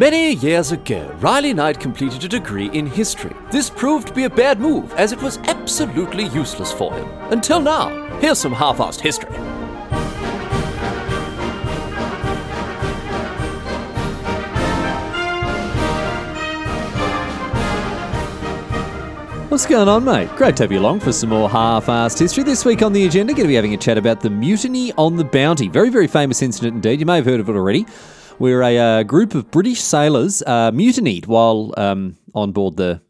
Many years ago, Riley Knight completed a degree in history. This proved to be a bad move, as it was absolutely useless for him. Until now. Here's some half assed history. What's going on, mate? Great to have you along for some more half-assed history. This week on the agenda, going to be having a chat about the mutiny on the Bounty. Very, very famous incident indeed. You may have heard of it already. Where a uh, group of British sailors uh, mutinied while um, on board the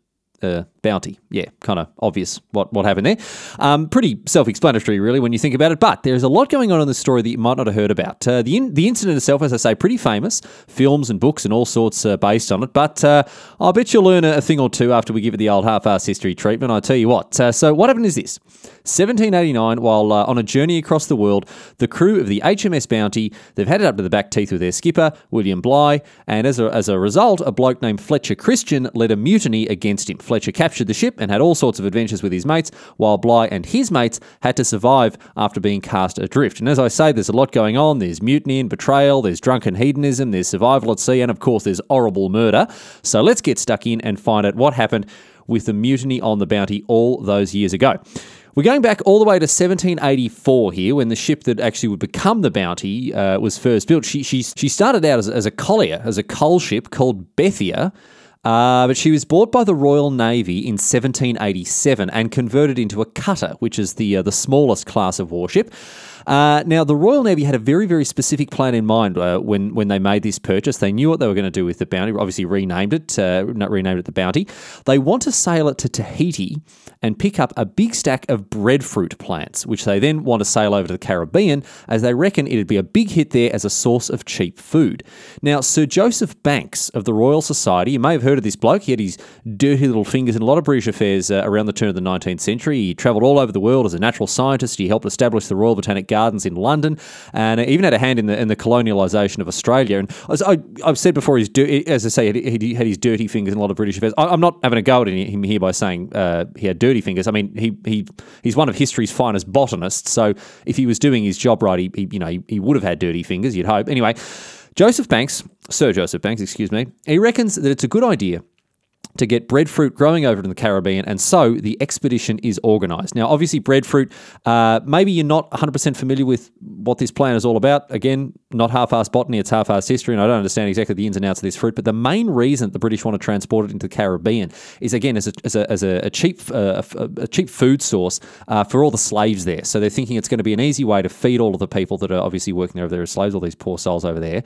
uh, bounty. Yeah, kind of obvious what, what happened there. Um, pretty self explanatory, really, when you think about it. But there's a lot going on in the story that you might not have heard about. Uh, the, in, the incident itself, as I say, pretty famous. Films and books and all sorts uh, based on it. But uh, I bet you'll learn a, a, thing or two after we give it the old half ass history treatment. I tell you what. Uh, so, what happened is this 1789, while uh, on a journey across the world, the crew of the HMS Bounty, they've had it up to the back teeth with their skipper, William Bligh. And as a, as a result, a bloke named Fletcher Christian led a mutiny against him. Fletcher captured the ship ship and had all sorts of adventures with his mates, while Bligh and his mates had to survive after being cast adrift. And as I say, there's a lot going on. There's mutiny and betrayal, there's drunken hedonism, there's survival at sea, and of course, there's horrible murder. So let's get stuck in and find out what happened with the mutiny on the Bounty all those years ago. We're going back all the way to 1784 here, when the ship that actually would become the Bounty uh, was first built. She, she, she started out as, as a collier, as a coal ship called Bethia. Uh, but she was bought by the Royal Navy in 1787 and converted into a cutter, which is the uh, the smallest class of warship. Uh, now, the Royal Navy had a very, very specific plan in mind uh, when when they made this purchase. They knew what they were going to do with the Bounty. Obviously, renamed it, uh, not renamed it the Bounty. They want to sail it to Tahiti and pick up a big stack of breadfruit plants, which they then want to sail over to the Caribbean, as they reckon it'd be a big hit there as a source of cheap food. Now, Sir Joseph Banks of the Royal Society, you may have heard of this bloke. He had his dirty little fingers in a lot of British affairs uh, around the turn of the 19th century. He travelled all over the world as a natural scientist. He helped establish the Royal Botanic Gardens in London, and even had a hand in the in the colonialisation of Australia. And as I, have said before, he's as I say, he, he, had his dirty fingers in a lot of British affairs. I, am not having a go at him here by saying uh, he had dirty fingers. I mean, he he he's one of history's finest botanists. So if he was doing his job right, he, he you know he, he would have had dirty fingers. You'd hope. Anyway, Joseph Banks, Sir Joseph Banks, excuse me, he reckons that it's a good idea to get breadfruit growing over in the Caribbean, and so the expedition is organised. Now, obviously, breadfruit, uh, maybe you're not 100% familiar with what this plan is all about. Again, not half-assed botany, it's half-assed history, and I don't understand exactly the ins and outs of this fruit, but the main reason the British want to transport it into the Caribbean is, again, as a, as a, as a cheap, uh, a, cheap food source uh, for all the slaves there. So they're thinking it's going to be an easy way to feed all of the people that are obviously working over there as slaves, all these poor souls over there.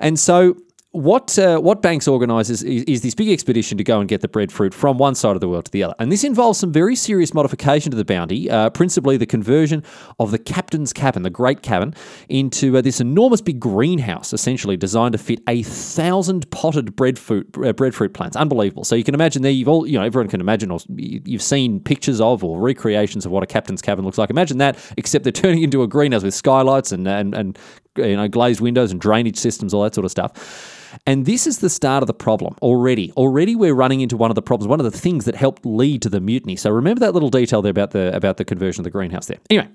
And so what uh, what Banks organises is, is, this big expedition to go and get the breadfruit from one side of the world to the other, and this involves some very serious modification to the bounty, uh, principally the conversion of the captain's cabin, the great cabin, into uh, this enormous big greenhouse, essentially designed to fit a thousand potted breadfruit uh, breadfruit plants. Unbelievable. So you can imagine there, you've all you know everyone can imagine, or you've seen pictures of or recreations of what a captain's cabin looks like. Imagine that, except they're turning into a greenhouse with skylights and and and you know glazed windows and drainage systems, all that sort of stuff. And this is the start of the problem already. Already we're running into one of the problems, one of the things that helped lead to the mutiny. So remember that little detail there about the about the conversion of the greenhouse there. Anyway,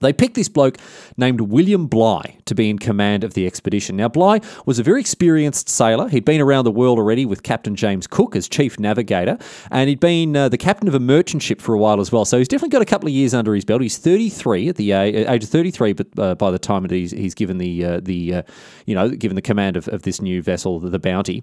they picked this bloke named William Bligh to be in command of the expedition. Now, Bligh was a very experienced sailor. He'd been around the world already with Captain James Cook as chief navigator, and he'd been uh, the captain of a merchant ship for a while as well. So he's definitely got a couple of years under his belt. He's 33 at the age of 33, but uh, by the time he's, he's given the uh, the uh, you know given the command of, of this new vessel, the, the Bounty.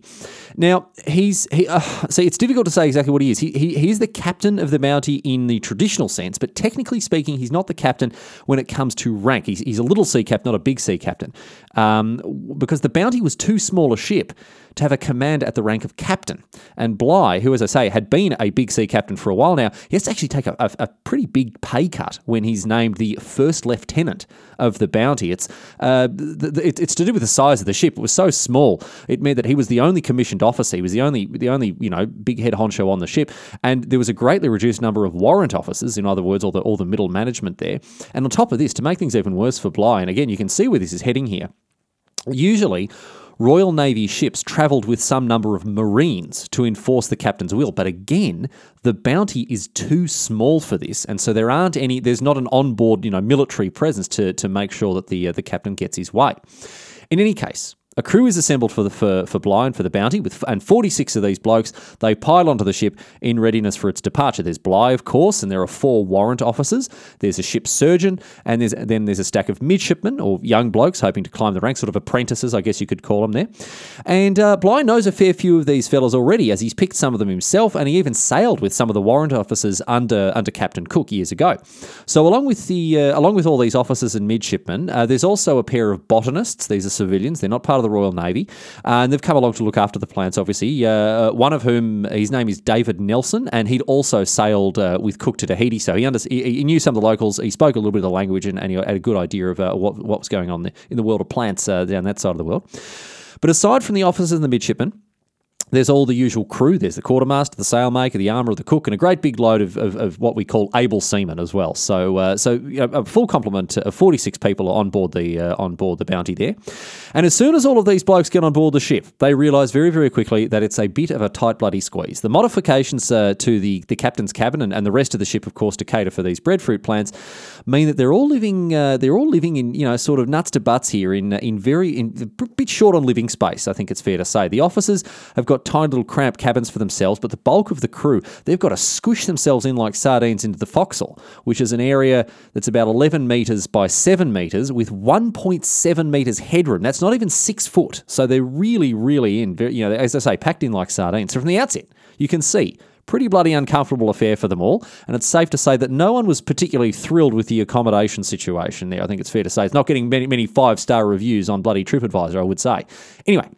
Now he's he uh, see it's difficult to say exactly what he is. He, he he's the captain of the Bounty in the traditional sense, but technically speaking, he's not the captain when it comes to rank. He's, he's a little sea captain, not a big sea captain, um, because the Bounty was too small a ship to have a command at the rank of captain. And Bligh, who, as I say, had been a big sea captain for a while now, he has to actually take a, a, a pretty big pay cut when he's named the first lieutenant of the Bounty. It's uh, it's to do with the size of the ship. It was so small, it meant that he was the only commissioned officer. He was the only the only you know big head honcho on the ship, and there was a greatly reduced number of warrant officers. In other words, all the all the middle management there. And on top of this, to make things even worse for Bligh, and again, you can see where this is heading here. Usually, Royal Navy ships travelled with some number of Marines to enforce the captain's will. But again, the bounty is too small for this, and so there aren't any. There's not an onboard, you know, military presence to to make sure that the uh, the captain gets his way. In any case, A crew is assembled for the for, for Bligh and for the Bounty, with and 46 of these blokes. They pile onto the ship in readiness for its departure. There's Bligh, of course, and there are four warrant officers. There's a ship's surgeon, and there's then there's a stack of midshipmen or young blokes hoping to climb the ranks, sort of apprentices, I guess you could call them there. And uh, knows a fair few of these fellas already, as he's picked some of them himself, and he even sailed with some of the warrant officers under under Captain Cook years ago. So along with the uh, along with all these officers and midshipmen, uh, there's also a pair of botanists. These are civilians; they're not part of the Royal Navy, uh, and they've come along to look after the plants. Obviously, uh, one of whom his name is David Nelson, and he'd also sailed uh, with Cook to Tahiti, so he, under- he, knew some of the locals. He spoke a little bit of the language, and, and he had a good idea of uh, what what was going on in the world of plants uh, down that side of the world. But aside from the officers and the midshipmen, there's all the usual crew. There's the quartermaster, the sailmaker, the armourer, the cook, and a great big load of, of, of what we call able seamen as well. So, uh, so you know, a full complement of 46 people on board the uh, on board the Bounty there. And as soon as all of these blokes get on board the ship, they realise very very quickly that it's a bit of a tight bloody squeeze. The modifications uh, to the the captain's cabin and, and the rest of the ship, of course, to cater for these breadfruit plants, mean that they're all living uh, they're all living in you know sort of nuts to butts here in in very in a bit short on living space. I think it's fair to say the officers have got tiny little cramped cabins for themselves, but the bulk of the crew they've got to squish themselves in like sardines into the forecastle, which is an area that's about 11 meters by 7 meters with 1.7 meters headroom. That's not even six foot, so they're really really in, you know as I say packed in like sardines. So from the outset, you can see pretty bloody uncomfortable affair for them all. And it's safe to say that no one was particularly thrilled with the accommodation situation there. I think it's fair to say it's not getting many, many five star reviews on bloody TripAdvisor, I would say. Anyway.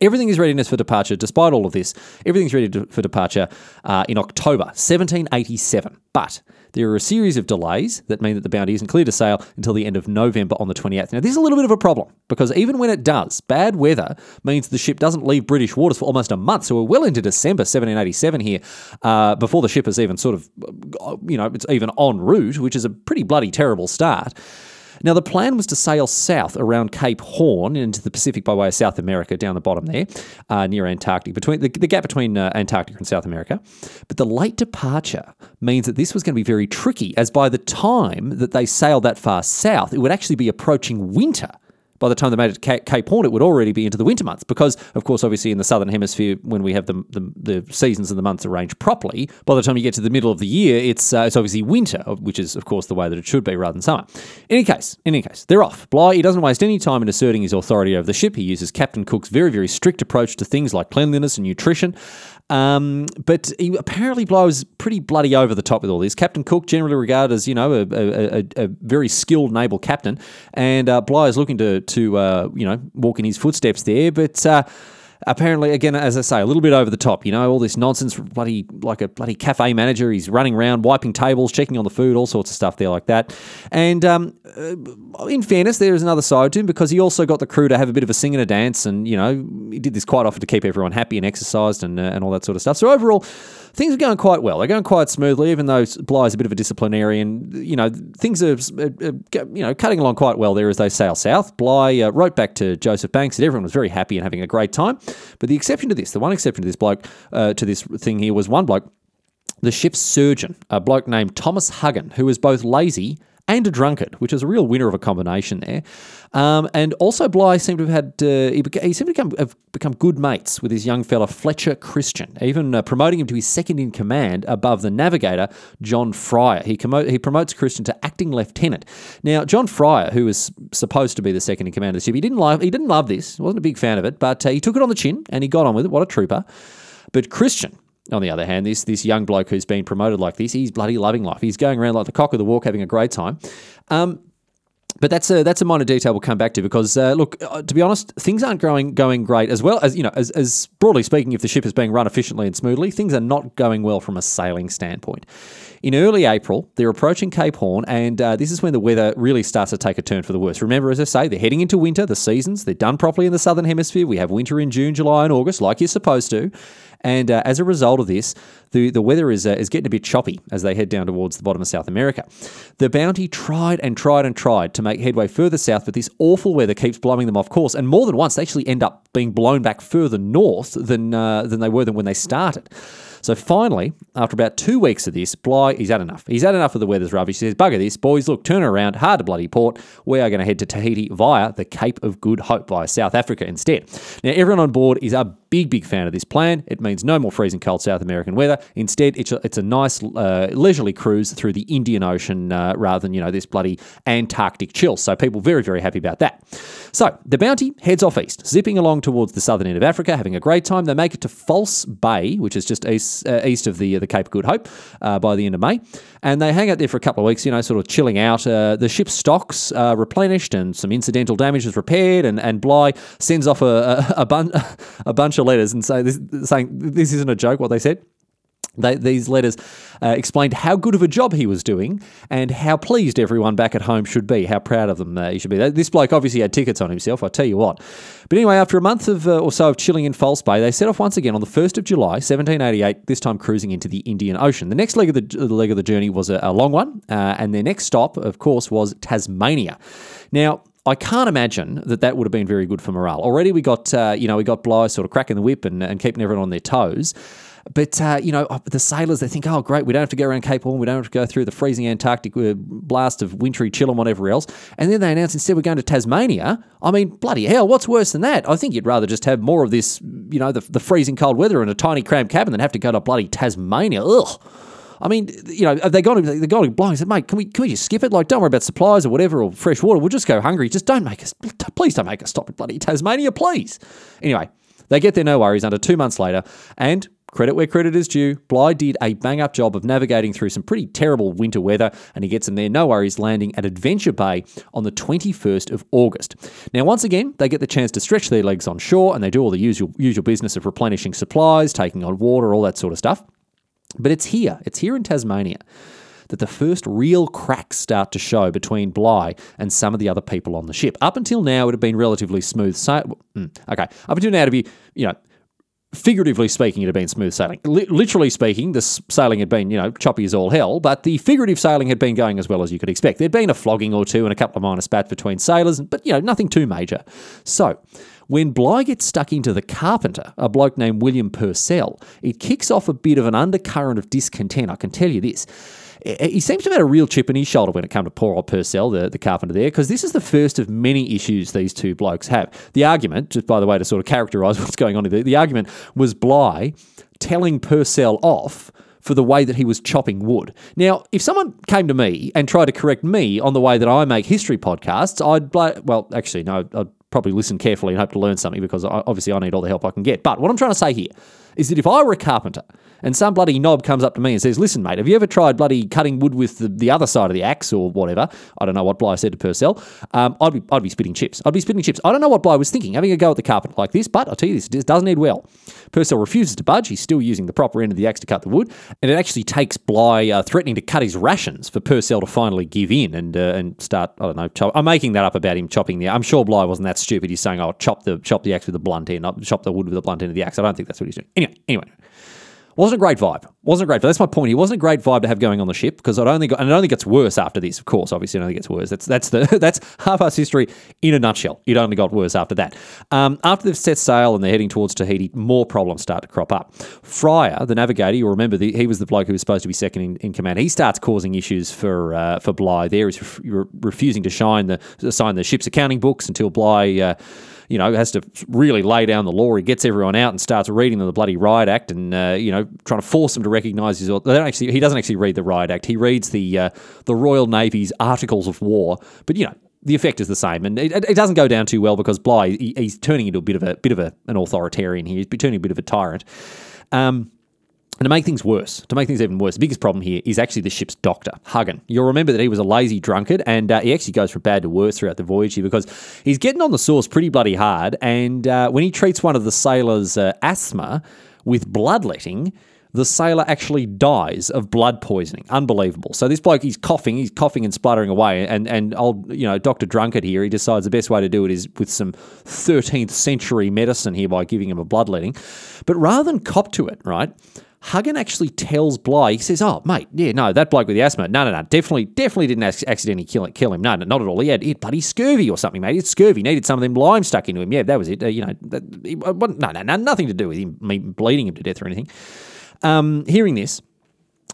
Everything is readiness for departure. Despite all of this, everything's ready to, for departure uh, in October 1787. But there are a series of delays that mean that the Bounty isn't clear to sail until the end of November on the 28th. Now, this is a little bit of a problem because even when it does, bad weather means the ship doesn't leave British waters for almost a month. So we're well into December 1787 here uh, before the ship is even sort of, you know, it's even en route, which is a pretty bloody terrible start. Now, the plan was to sail south around Cape Horn into the Pacific by way of South America, down the bottom there, uh, near Antarctica, between the, the gap between uh, Antarctica and South America. But the late departure means that this was going to be very tricky, as by the time that they sailed that far south, it would actually be approaching winter by the time they made it to Cape Horn, it would already be into the winter months because, of course, obviously in the southern hemisphere, when we have the, the, the seasons and the months arranged properly, by the time you get to the middle of the year, it's uh, it's obviously winter, which is, of course, the way that it should be rather than summer. In any case, in any case, they're off. Bligh, he doesn't waste any time in asserting his authority over the ship. He uses Captain Cook's very, very strict approach to things like cleanliness and nutrition. Um, but he apparently blows pretty bloody over the top with all this. Captain Cook, generally regarded as you know a, a, a, a very skilled naval captain, and uh, is looking to to uh, you know walk in his footsteps there, but. Uh, apparently, again, as I say, a little bit over the top. You know, all this nonsense, bloody like a bloody cafe manager. He's running around, wiping tables, checking on the food, all sorts of stuff there like that. And um, uh, in fairness, there is another side to him because he also got the crew to have a bit of a sing and a dance, and you know, he did this quite often to keep everyone happy and exercised and uh, and all that sort of stuff. So overall things are going quite well. They're going quite smoothly, even though is a bit of a disciplinarian. You know, things are, uh, you know, cutting along quite well there as they sail south. Bligh uh, wrote back to Joseph Banks that everyone was very happy and having a great time. But the exception to this, the one exception to this bloke, uh, to this thing here, was one bloke, the ship's surgeon, a bloke named Thomas Huggan, who was both lazy and a drunkard, which is a real winner of a combination there. Um, and also, Bligh seemed to have had uh, he, beca- he, seemed to become, have become good mates with his young fella Fletcher Christian, even uh, promoting him to his second in command above the navigator John Fryer. He, he promotes Christian to acting lieutenant. Now, John Fryer, who was supposed to be the second in command of the ship, he didn't love he didn't love this. wasn't a big fan of it, but uh, he took it on the chin and he got on with it. What a trooper! But Christian, on the other hand, this this young bloke who's been promoted like this, he's bloody loving life. He's going around like the cock of the walk, having a great time. Um, but that's a that's a minor detail we'll come back to because uh, look, uh, to be honest, things aren't going going great as well as you know as, as broadly speaking, if the ship is being run efficiently and smoothly, things are not going well from a sailing standpoint. In early April, they're approaching Cape Horn, and uh, this is when the weather really starts to take a turn for the worse. Remember, as I say, they're heading into winter. The seasons they're done properly in the southern hemisphere. We have winter in June, July, and August, like you're supposed to. And uh, as a result of this, the, the weather is, uh, is getting a bit choppy as they head down towards the bottom of South America. The Bounty tried and tried and tried to make headway further south, but this awful weather keeps blowing them off course. And more than once, they actually end up being blown back further north than, uh, than they were than when they started. So finally, after about two weeks of this, Bligh, he's had enough. He's had enough of the weather's rubbish. He says, bugger this, boys, look, turn around, hard to bloody port. We are going to head to Tahiti via the Cape of Good Hope via South Africa instead. Now, everyone on board is a big, big fan of this plan. It means no more freezing cold South American weather. Instead, it's a, it's a nice uh, leisurely cruise through the Indian Ocean uh, rather than, you know, this bloody Antarctic chill. So people very, very happy about that. So the Bounty heads off east, zipping along towards the southern end of Africa, having a great time. They make it to False Bay, which is just east, uh, east of the, the Cape of Good Hope uh, by the end of May. And they hang out there for a couple of weeks, you know, sort of chilling out. Uh, the ship's stocks are replenished and some incidental damage is repaired. And, and Bligh sends off a, a, a, bun- a bunch of letters and say this, saying this isn't a joke, what they said. They, these letters uh, explained how good of a job he was doing and how pleased everyone back at home should be, how proud of them uh, he should be. This bloke obviously had tickets on himself, I tell you what. But anyway, after a month of uh, or so of chilling in False Bay, they set off once again on the 1st of July, 1788, this time cruising into the Indian Ocean. The next leg of the, the leg of the journey was a, a long one, uh, and their next stop, of course, was Tasmania. Now, I can't imagine that that would have been very good for morale. Already we got, uh, you know, we got Bligh sort of cracking the whip and, and keeping everyone on their toes. But, uh, you know, the sailors, they think, oh, great, we don't have to go around Cape Horn, we don't have to go through the freezing Antarctic uh, blast of wintry chill and whatever else. And then they announce instead we're going to Tasmania. I mean, bloody hell, what's worse than that? I think you'd rather just have more of this, you know, the, the freezing cold weather in a tiny cramped cabin than have to go to bloody Tasmania. Ugh. I mean, you know, they got him. They got him blind. He said, "Mate, can we can we just skip it? Like, don't worry about supplies or whatever or fresh water. We'll just go hungry. Just don't make us. Please don't make us stop at bloody Tasmania, please." Anyway, they get there no worries. Under two months later, and credit where credit is due, Bligh did a bang up job of navigating through some pretty terrible winter weather, and he gets them there, no worries, landing at Adventure Bay on the 21st of August. Now, once again, they get the chance to stretch their legs on shore, and they do all the usual, usual business of replenishing supplies, taking on water, all that sort of stuff. But it's here, it's here in Tasmania that the first real cracks start to show between Bligh and some of the other people on the ship. Up until now, it had been relatively smooth. So, mm, okay, up until now, to be, you know, figuratively speaking, it had been smooth sailing. L- literally speaking, the sailing had been, you know, choppy as all hell, but the figurative sailing had been going as well as you could expect. There'd been a flogging or two and a couple of minor spats between sailors, but, you know, nothing too major. So, when Bligh gets stuck into the carpenter, a bloke named William Purcell, it kicks off a bit of an undercurrent of discontent, I can tell you this. He seems to have had a real chip in his shoulder when it came to poor old Purcell, the, the carpenter there, because this is the first of many issues these two blokes have. The argument, just by the way, to sort of characterise what's going on here, the argument was Bligh telling Purcell off for the way that he was chopping wood. Now, if someone came to me and tried to correct me on the way that I make history podcasts, I'd, well, actually, no, I'd probably listen carefully and hope to learn something because obviously I need all the help I can get. But what I'm trying to say here is that if I were a carpenter and some bloody knob comes up to me and says, Listen, mate, have you ever tried bloody cutting wood with the, the other side of the axe or whatever? I don't know what Bligh said to Purcell. Um, I'd, be, I'd be spitting chips. I'd be spitting chips. I don't know what Bligh was thinking, having a go at the carpenter like this, but I'll tell you this, it doesn't end well. Purcell refuses to budge. He's still using the proper end of the axe to cut the wood. And it actually takes Bligh uh, threatening to cut his rations for Purcell to finally give in and uh, and start, I don't know, chop. I'm making that up about him chopping the I'm sure Bligh wasn't that stupid. He's saying, oh, chop the, chop the axe with the blunt end, not chop the wood with the blunt end of the axe. I don't think that's what he's doing. Anyway, anyway. Wasn't a great vibe. Wasn't a great vibe. That's my point. It wasn't a great vibe to have going on the ship because it only got, and it only gets worse after this. Of course, obviously, it only gets worse. That's that's the that's half-ass history in a nutshell. It only got worse after that. Um, after they've set sail and they're heading towards Tahiti, more problems start to crop up. Fryer, the navigator, you remember the, he was the bloke who was supposed to be second in, in command. He starts causing issues for uh, for Bligh. There, he's re- refusing to shine the sign the ship's accounting books until Bligh. Uh, you know, has to really lay down the law. He gets everyone out and starts reading them the bloody riot act, and uh, you know, trying to force him to recognise his. They don't actually. He doesn't actually read the riot act. He reads the uh, the Royal Navy's Articles of War. But you know, the effect is the same, and it, it doesn't go down too well because Bligh he, he's turning into a bit of a bit of a, an authoritarian here. He's turning a bit of a tyrant. Um, and to make things worse, to make things even worse, the biggest problem here is actually the ship's doctor, Huggan. You'll remember that he was a lazy drunkard, and uh, he actually goes from bad to worse throughout the voyage here because he's getting on the sauce pretty bloody hard. And uh, when he treats one of the sailors' uh, asthma with bloodletting, the sailor actually dies of blood poisoning. Unbelievable. So this bloke, he's coughing, he's coughing and spluttering away, and and old, you know, Doctor Drunkard here, he decides the best way to do it is with some 13th century medicine here by giving him a bloodletting. But rather than cop to it, right? Huggan actually tells Bligh, he says, Oh, mate, yeah, no, that bloke with the asthma, no, no, no, definitely, definitely didn't accidentally kill, kill him. No, no, not at all. He had, had bloody scurvy or something, mate. Had scurvy, needed some of them lime stuck into him. Yeah, that was it. Uh, you know, that, no, no, no, nothing to do with him me bleeding him to death or anything. Um, hearing this,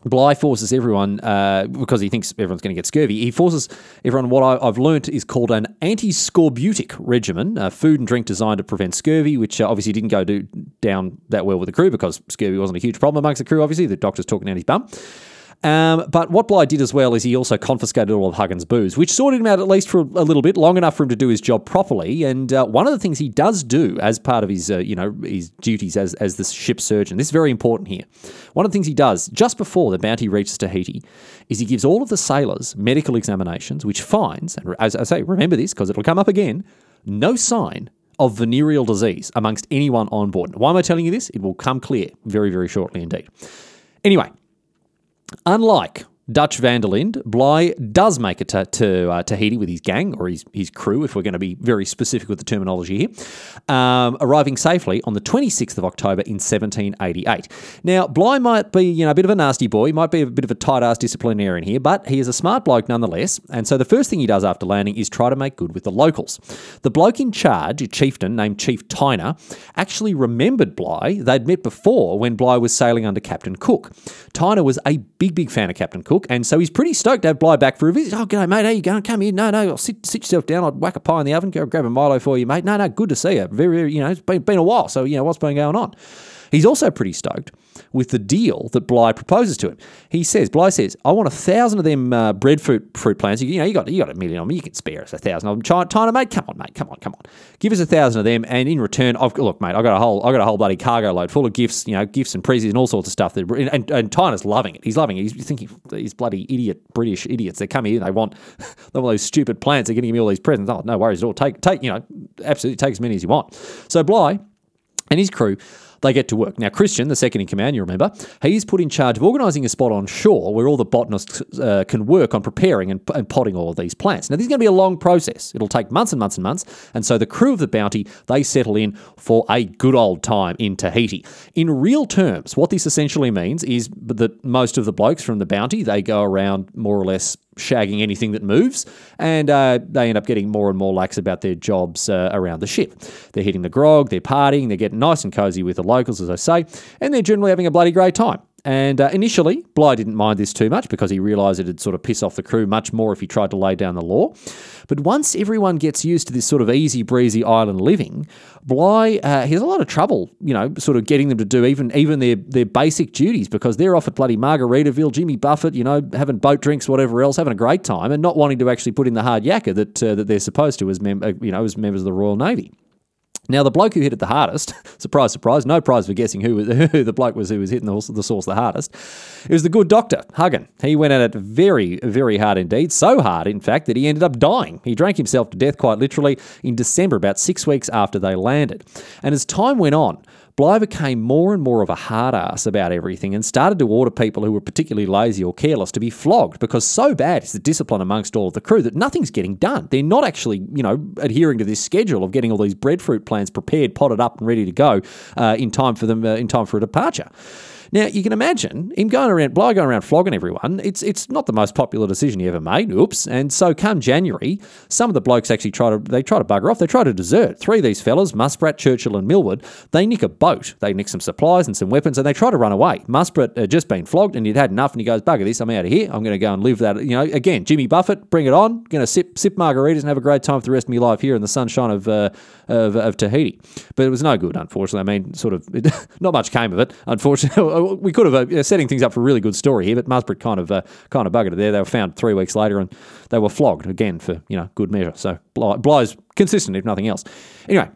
Bligh forces everyone, uh, because he thinks everyone's going to get scurvy, he forces everyone what I, have learnt is called an anti-scorbutic regimen, uh, food and drink designed to prevent scurvy, which uh, obviously didn't go do, down that well with the crew because scurvy wasn't a huge problem amongst the crew, obviously. The doctor's talking down his bum. Um, but what Bligh did as well is he also confiscated all of Huggan's booze, which sorted him out at least for a little bit, long enough for him to do his job properly. And uh, one of the things he does do as part of his, uh, you know, his duties as as the ship surgeon, this is very important here. One of the things he does just before the Bounty reaches Tahiti is he gives all of the sailors medical examinations, which finds, and as I say, remember this because it'll come up again, no sign of venereal disease amongst anyone on board. Why am I telling you this? It will come clear very, very shortly indeed. Anyway, Unlike Dutch van der Linde, Bligh does make it to, to uh, Tahiti with his gang or his, his crew, if we're going to be very specific with the terminology here, um, arriving safely on the 26th of October in 1788. Now, Bligh might be, you know, a bit of a nasty boy, might be a bit of a tight ass disciplinarian here, but he is a smart bloke nonetheless. And so the first thing he does after landing is try to make good with the locals. The bloke in charge, a chieftain named Chief Tinah, actually remembered Bligh. They'd met before when Bligh was sailing under Captain Cook. Tinah was a big, big fan of Captain Cook and so he's pretty stoked to have Bligh back for a visit. Oh, g'day, mate. How you going? Come here. No, no, sit, sit yourself down. I'll whack a pie in the oven. Go grab a Milo for you, mate. No, no, good to see you. Very, very you know, it's been, been a while. So, you know, what's been going on? He's also pretty stoked with the deal that Bligh proposes to him. He says, Bligh says, I want a thousand of them uh, breadfruit fruit plants. You, you, know, you got you got a million of them. You can spare us a thousand of them. China, China, mate, come on, mate, come on, come on. Give us a thousand of them, and in return, I've look, mate, I got a whole, I got a whole bloody cargo load full of gifts, you know, gifts and presents and all sorts of stuff. That, and, and Tinah's loving it. He's loving it. He's thinking these bloody idiot British idiots. They come here, they want all those stupid plants. They're getting me all these presents. Oh, no worries at all. Take, take, you know, absolutely take as many as you want. So Bligh and his crew they get to work. Now, Christian, the second in command, you remember, he's put in charge of organising a spot on shore where all the botanists uh, can work on preparing and, and, potting all of these plants. Now, this is going to be a long process. It'll take months and months and months. And so the crew of the Bounty, they settle in for a good old time in Tahiti. In real terms, what this essentially means is that most of the blokes from the Bounty, they go around more or less shagging anything that moves, and uh, they end up getting more and more lax about their jobs uh, around the ship. They're hitting the grog, they're partying, they're getting nice and cozy with the locals, as I say, and they're generally having a bloody great time. And uh, initially, Bligh didn't mind this too much because he realised it'd sort of piss off the crew much more if he tried to lay down the law. But once everyone gets used to this sort of easy breezy island living, Bligh uh, he has a lot of trouble, you know, sort of getting them to do even even their their basic duties because they're off at bloody Margaritaville, Jimmy Buffett, you know, having boat drinks, whatever else, having a great time, and not wanting to actually put in the hard yakka that uh, that they're supposed to as mem- uh, you know as members of the Royal Navy. Now, the bloke who hit it the hardest, surprise, surprise, no prize for guessing who, who the bloke was who was hitting the, the source the hardest, it was the good doctor, Huggan. He went at it very, very hard indeed. So hard, in fact, that he ended up dying. He drank himself to death quite literally in December, about six weeks after they landed. And as time went on, Bligh became more and more of a hard ass about everything and started to order people who were particularly lazy or careless to be flogged because so bad is the discipline amongst all of the crew that nothing's getting done. They're not actually, you know, adhering to this schedule of getting all these breadfruit plants prepared, potted up, and ready to go uh, in time for them uh, in time for a departure. Now you can imagine him going around, Bligh going around flogging everyone. It's it's not the most popular decision he ever made. Oops. And so come January, some of the blokes actually try to they try to bugger off. They try to desert. Three of these fellas, Muspratt, Churchill, and Millward, they nick a boat. They nick some supplies and some weapons, and they try to run away. Muspratt had just been flogged, and he'd had enough, and he goes, "Bugger this! I'm out of here. I'm going to go and live that." You know, again, Jimmy Buffett, bring it on. Going to sip sip margaritas and have a great time for the rest of my life here in the sunshine of uh, of, of Tahiti. But it was no good, unfortunately. I mean, sort of, not much came of it. Unfortunately, we could have uh, uh, setting things up for a really good story here, but Muspratt kind of uh, kind of buggered it there. They were found three weeks later and they were flogged again for you know good measure. So Bligh, Bligh's consistent if nothing else. Anyway,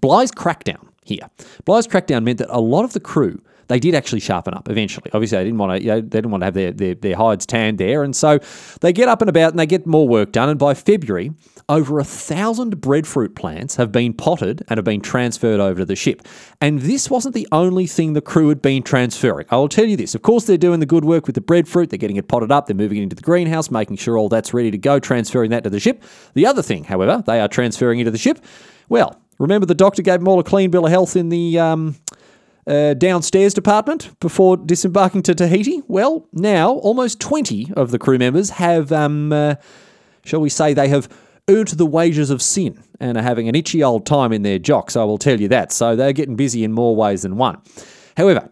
Bligh's crackdown here. Bligh's crackdown meant that a lot of the crew they did actually sharpen up eventually. Obviously, they didn't want to, you know, they didn't want to have their, their, their hides tanned there. And so they get up and about and they get more work done. And by February, over a thousand breadfruit plants have been potted and have been transferred over to the ship. And this wasn't the only thing the crew had been transferring. I will tell you this. Of course, they're doing the good work with the breadfruit. They're getting it potted up. They're moving it into the greenhouse, making sure all that's ready to go, transferring that to the ship. The other thing, however, they are transferring into the ship. Well, remember the doctor gave them all a clean bill of health in the um, uh, downstairs department before disembarking to Tahiti? Well, now almost 20 of the crew members have, um, uh, shall we say, they have earned the wages of sin and are having an itchy old time in their jocks, I will tell you that. So they're getting busy in more ways than one. However,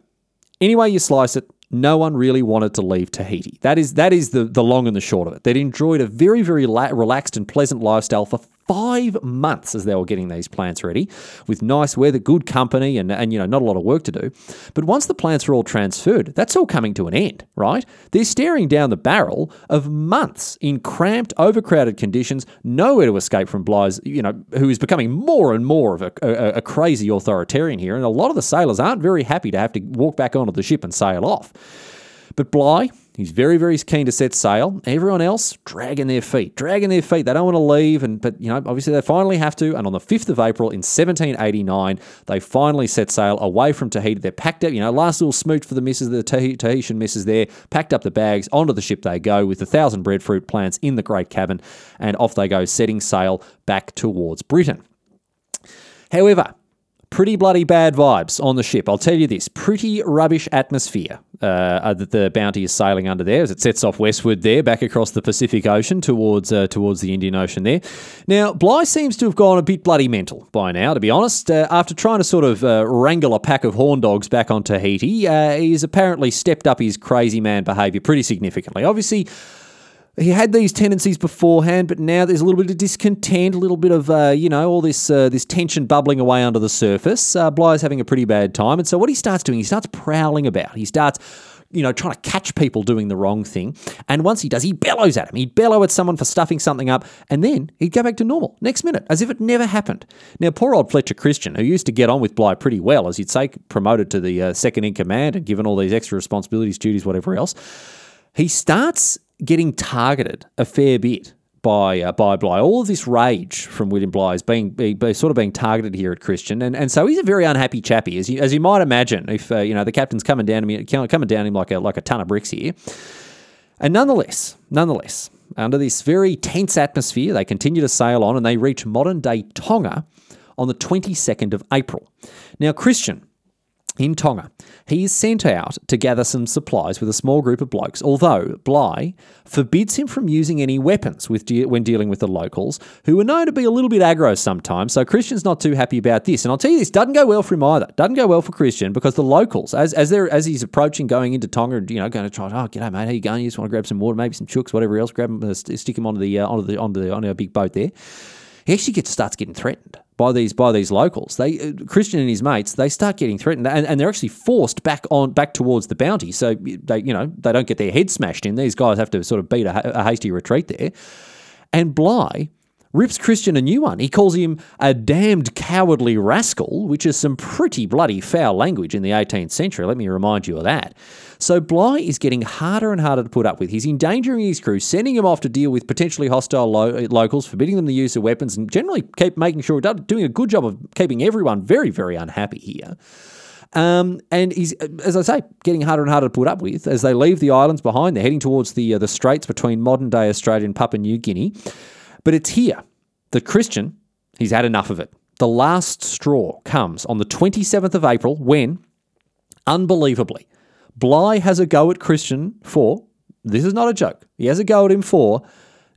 Any way you slice it, no one really wanted to leave Tahiti. That is that is the the long and the short of it. They'd enjoyed a very very la- relaxed and pleasant lifestyle for five months as they were getting these plants ready, with nice weather, good company, and and you know not a lot of work to do. But once the plants are all transferred, that's all coming to an end, right? They're staring down the barrel of months in cramped, overcrowded conditions, nowhere to escape from Bligh's, you know, who is becoming more and more of a, a, a crazy authoritarian here, and a lot of the sailors aren't very happy to have to walk back onto the ship and sail off. But Bligh, he's very, very keen to set sail. Everyone else dragging their feet, dragging their feet. They don't want to leave, and but you know, obviously they finally have to. And on the fifth of April in 1789, they finally set sail away from Tahiti. They're packed up, you know, last little smooch for the misses, the Tahitian misses there, packed up the bags, onto the ship they go with the thousand breadfruit plants in the great cabin, and off they go, setting sail back towards Britain. However, pretty bloody bad vibes on the ship. I'll tell you this pretty rubbish atmosphere uh, that the Bounty is sailing under there as it sets off westward there, back across the Pacific Ocean towards uh, towards the Indian Ocean there. Now, Bligh seems to have gone a bit bloody mental by now, to be honest. Uh, after trying to sort of uh, wrangle a pack of horn dogs back on Tahiti, uh, he's apparently stepped up his crazy man behaviour pretty significantly. Obviously, he had these tendencies beforehand, but now there's a little bit of discontent, a little bit of uh, you know all this uh, this tension bubbling away under the surface. Uh, Bligh's having a pretty bad time, and so what he starts doing, he starts prowling about. He starts. You know, trying to catch people doing the wrong thing. And once he does, he bellows at him. He'd bellow at someone for stuffing something up, and then he'd go back to normal next minute, as if it never happened. Now, poor old Fletcher Christian, who used to get on with Bligh pretty well, as you'd say, promoted to the uh, second in command and given all these extra responsibilities, duties, whatever else, he starts getting targeted a fair bit by uh, by Bligh. All of this rage from William Bligh is being, being, sort of being targeted here at Christian, and and so he's a very unhappy chappy, as you as you might imagine. If uh, you know the captain's coming down to me, coming down him like a like a ton of bricks here, and nonetheless, nonetheless, under this very tense atmosphere, they continue to sail on, and they reach modern day Tonga on the twenty second of April. Now, Christian in Tonga. He is sent out to gather some supplies with a small group of blokes, although Bligh forbids him from using any weapons with de- when dealing with the locals, who are known to be a little bit aggro sometimes. So Christian's not too happy about this. And I'll tell you this, doesn't go well for him either. Doesn't go well for Christian because the locals, as as they're as he's approaching going into Tonga, you know, going to try, oh, g'day mate, how you going? You just want to grab some water, maybe some chooks, whatever else, grab him, uh, stick him onto the uh, onto the onto the onto a big boat there. He actually gets starts getting threatened by these by these locals. They uh, Christian and his mates they start getting threatened, and, and they're actually forced back on back towards the bounty. So they you know they don't get their heads smashed in. These guys have to sort of beat a, a hasty retreat there. And Bligh rips Christian a new one. He calls him a damned cowardly rascal, which is some pretty bloody foul language in the 18th century. Let me remind you of that. So Bligh is getting harder and harder to put up with. He's endangering his crew, sending them off to deal with potentially hostile lo- locals, forbidding them the use of weapons, and generally keep making sure doing a good job of keeping everyone very, very unhappy here. Um, and he's, as I say, getting harder and harder to put up with as they leave the islands behind. They're heading towards the uh, the straits between modern day Australia and Papua New Guinea. But it's here that Christian, he's had enough of it. The last straw comes on the 27th of April when, unbelievably, Bligh has a go at Christian for, this is not a joke, he has a go at him for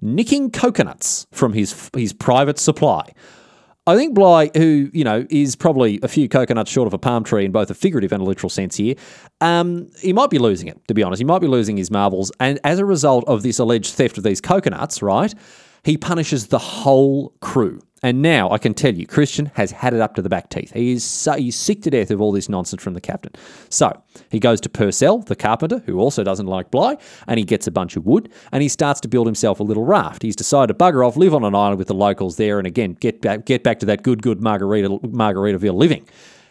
nicking coconuts from his, his private supply. I think Bligh, who, you know, is probably a few coconuts short of a palm tree in both a figurative and a literal sense here, um, he might be losing it, to be honest. He might be losing his marbles. And as a result of this alleged theft of these coconuts, right, he punishes the whole crew. And now I can tell you, Christian has had it up to the back teeth. He is so, he's sick to death of all this nonsense from the captain. So he goes to Purcell, the carpenter, who also doesn't like Bligh, and he gets a bunch of wood and he starts to build himself a little raft. He's decided to bugger off, live on an island with the locals there, and again get back get back to that good good Margarita Margaritaville living.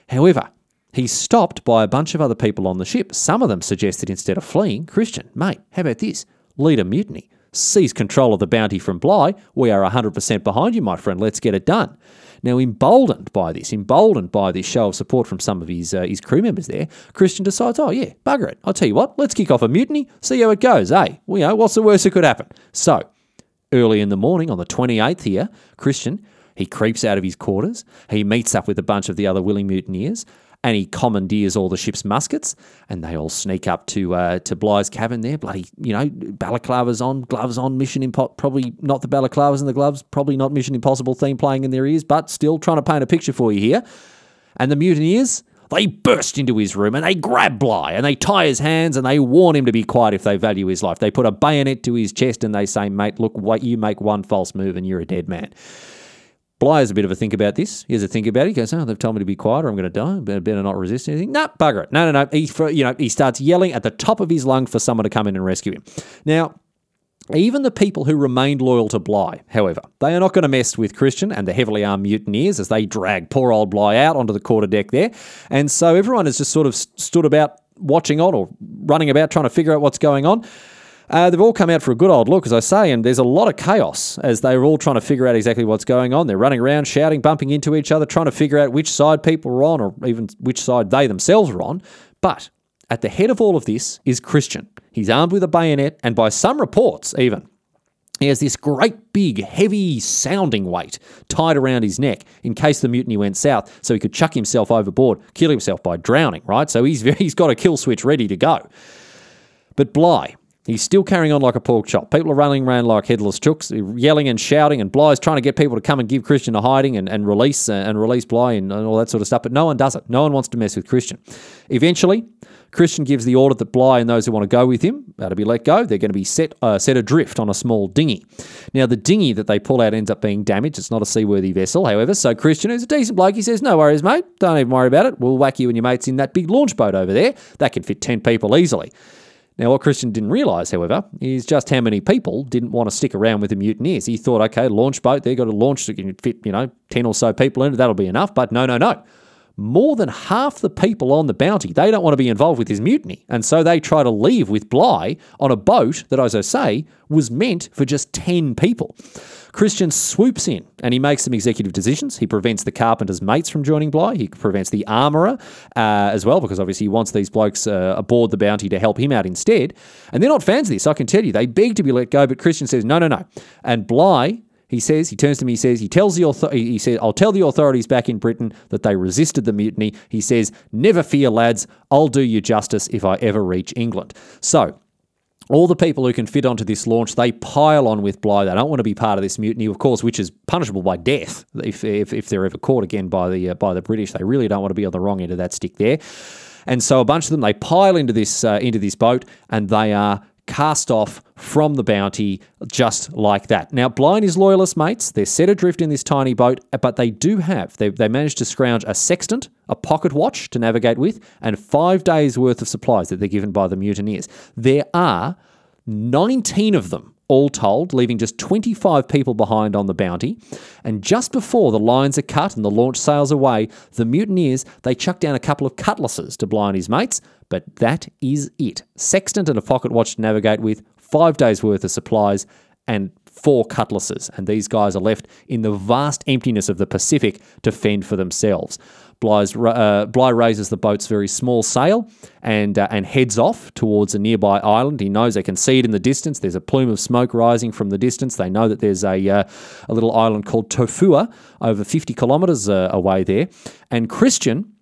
However, He's stopped by a bunch of other people on the ship. Some of them suggested instead of fleeing, Christian, mate, how about this? Lead a mutiny seize control of the bounty from Bligh. We are 100% behind you, my friend. Let's get it done. Now, emboldened by this, emboldened by this show of support from some of his uh, his crew members there, Christian decides, oh, yeah, bugger it. I'll tell you what, let's kick off a mutiny, see how it goes, eh? Well, you know, what's the worst that could happen? So, early in the morning on the 28th here, Christian, he creeps out of his quarters. He meets up with a bunch of the other willing mutineers and he commandeers all the ship's muskets, and they all sneak up to uh, to Bligh's cabin there. Bloody, you know, balaclavas on, gloves on, Mission Impossible. Probably not the balaclavas and the gloves. Probably not Mission Impossible theme playing in their ears, but still trying to paint a picture for you here. And the mutineers, They burst into his room and they grab Bligh and they tie his hands and they warn him to be quiet if they value his life. They put a bayonet to his chest and they say, mate, look, what you make one false move and you're a dead man. Has a bit of a think about this. He has a think about it. He goes, "Oh, they've told me to be quiet, or I'm going to die. Better, better not resist anything." No, bugger it. No, no, no. He, for, you know, he starts yelling at the top of his lung for someone to come in and rescue him. Now, even the people who remained loyal to Bligh, however, they are not going to mess with Christian and the heavily armed mutineers as they drag poor old Bligh out onto the quarter deck there. And so everyone has just sort of stood about watching on or running about trying to figure out what's going on. Uh, they've all come out for a good old look, as I say, and there's a lot of chaos as they're all trying to figure out exactly what's going on. They're running around, shouting, bumping into each other, trying to figure out which side people are on or even which side they themselves are on. But at the head of all of this is Christian. He's armed with a bayonet, and by some reports, even, he has this great big, heavy sounding weight tied around his neck in case the mutiny went south, so he could chuck himself overboard, kill himself by drowning, right? So he's, he's got a kill switch ready to go. But Bligh, He's still carrying on like a pork chop. People are running around like headless chooks, yelling and shouting, and Bligh's trying to get people to come and give Christian a hiding and, and release uh, and release and, and, all that sort of stuff. But no one does it. No one wants to mess with Christian. Eventually, Christian gives the order that Bligh and those who want to go with him are to be let go. They're going to be set uh, set adrift on a small dinghy. Now, the dinghy that they pull out ends up being damaged. It's not a seaworthy vessel, however. So Christian, who's a decent bloke, he says, "No worries, mate. Don't even worry about it. We'll whack you and your mates in that big launch boat over there. That can fit ten people easily." Now, what Christian didn't realise, however, is just how many people didn't want to stick around with the mutineers. He thought, okay, launch boat, they've got a launch that can fit, you know, 10 or so people in it, that'll be enough. But no, no, no. More than half the people on the bounty, they don't want to be involved with his mutiny. And so they try to leave with Bligh on a boat that, as I say, was meant for just 10 people. Christian swoops in and he makes some executive decisions. He prevents the carpenter's mates from joining Bligh. He prevents the armourer uh, as well, because obviously he wants these blokes uh, aboard the bounty to help him out instead. And they're not fans of this, I can tell you. They beg to be let go, but Christian says, no, no, no. And Bligh he says, he turns to me, he says, he tells the author- he says, I'll tell the authorities back in Britain that they resisted the mutiny. He says, never fear, lads, I'll do you justice if I ever reach England. So all the people who can fit onto this launch, they pile on with Bligh. They don't want to be part of this mutiny, of course, which is punishable by death if, if, if they're ever caught again by the uh, by the British. They really don't want to be on the wrong end of that stick there. And so a bunch of them they pile into this uh, into this boat and they are cast off from the bounty just like that. Now, Blind is loyalist mates, they're set adrift in this tiny boat, but they do have, they, they managed to scrounge a sextant, a pocket watch to navigate with, and five days' worth of supplies that they're given by the mutineers. There are 19 of them all told, leaving just 25 people behind on the bounty. And just before the lines are cut and the launch sails away, the mutineers, they chuck down a couple of cutlasses to Bligh and his mates, but that is it. Sextant and a pocket watch to navigate with, five days worth of supplies, and four cutlasses. And these guys are left in the vast emptiness of the Pacific to fend for themselves. Bligh's, uh, Bligh raises the boat's very small sail and uh, and heads off towards a nearby island. He knows they can see it in the distance. There's a plume of smoke rising from the distance. They know that there's a uh, a little island called Tofua over 50 kilometres uh, away there. And Christian,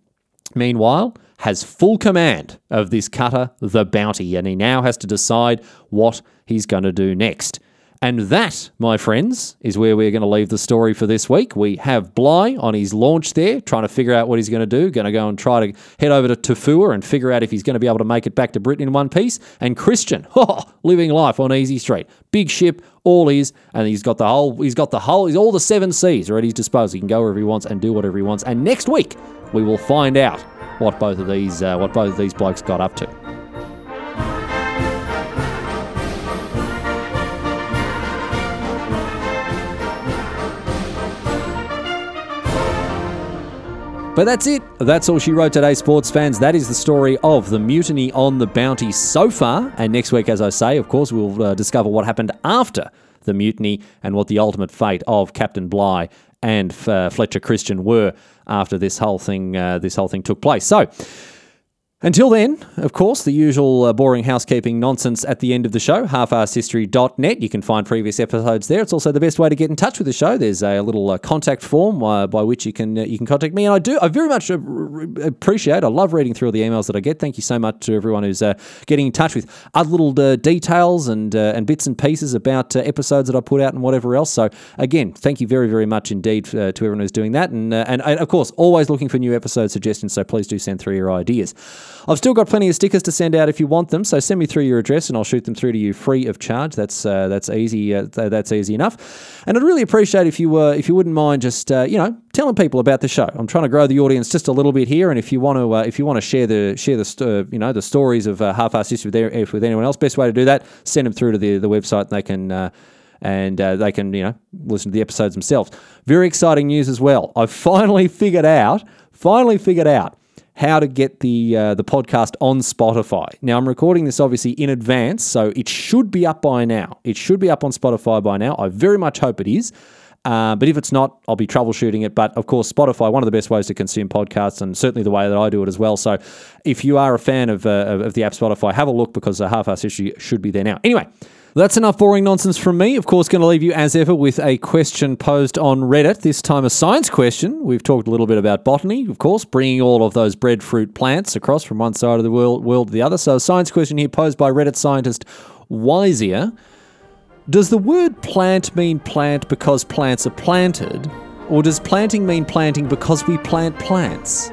meanwhile, has full command of this cutter, the Bounty, and he now has to decide what he's going to do next. And that, my friends, is where we're going to leave the story for this week. We have Bligh on his launch there, trying to figure out what he's going to do. Going to go and try to head over to Tofua and figure out if he's going to be able to make it back to Britain in one piece. And Christian, oh, living life on easy street, big ship, all is, and he's got the whole, he's got the whole, he's all the seven seas at his disposal. He can go wherever he wants and do whatever he wants. And next week we will find out what both of these, uh, what both of these blokes got up to. But that's it. That's all she wrote today, sports fans. That is the story of the mutiny on the Bounty so far. And next week, as I say, of course, we'll uh, discover what happened after the mutiny and what the ultimate fate of Captain Bligh and uh, Fletcher Christian were after this whole thing. Uh, this whole thing took place. So. Until then, of course, the usual uh, boring housekeeping nonsense at the end of the show, halfasshistory.net. You can find previous episodes there. It's also the best way to get in touch with the show. There's a little uh, contact form uh, by which you can uh, you can contact me, and I do I very much uh, appreciate. I love reading through all the emails that I get. Thank you so much to everyone who's uh, getting in touch with other little details and and bits and pieces about episodes that I put out and whatever else. So again, thank you very very much indeed to everyone who's doing that, and and of course always looking for new episode suggestions. So please do send through your ideas. I've still got plenty of stickers to send out if you want them, so send me through your address and I'll shoot them through to you free of charge. That's uh, that's easy. Uh, that's easy enough. And I'd really appreciate if you uh, if you wouldn't mind just uh, you know telling people about the show. I'm trying to grow the audience just a little bit here, and if you want to uh, if you want to share the share the you know the stories of uh, half-assed history with, with anyone else, best way to do that send them through to the the website. And they can and uh, they can you know listen to the episodes themselves. Very exciting news as well. I've finally figured out, finally figured out how to get the uh, the podcast on Spotify. Now I'm recording this obviously in advance, so it should be up by now. It should be up on Spotify by now. I very much hope it is. Uh, but if it's not, I'll be troubleshooting it. But of course, Spotify, one of the best ways to consume podcasts, and certainly the way that I do it as well. So if you are a fan of, uh, of the app Spotify, have a look because the half-assed history should be there now. Anyway, that's enough boring nonsense from me. Of course, going to leave you as ever with a question posed on Reddit. This time, a science question. We've talked a little bit about botany, of course, bringing all of those breadfruit plants across from one side of the world, world to the other. So, a science question here posed by Reddit scientist Wisier. Does the word plant mean plant because plants are planted, or does planting mean planting because we plant plants?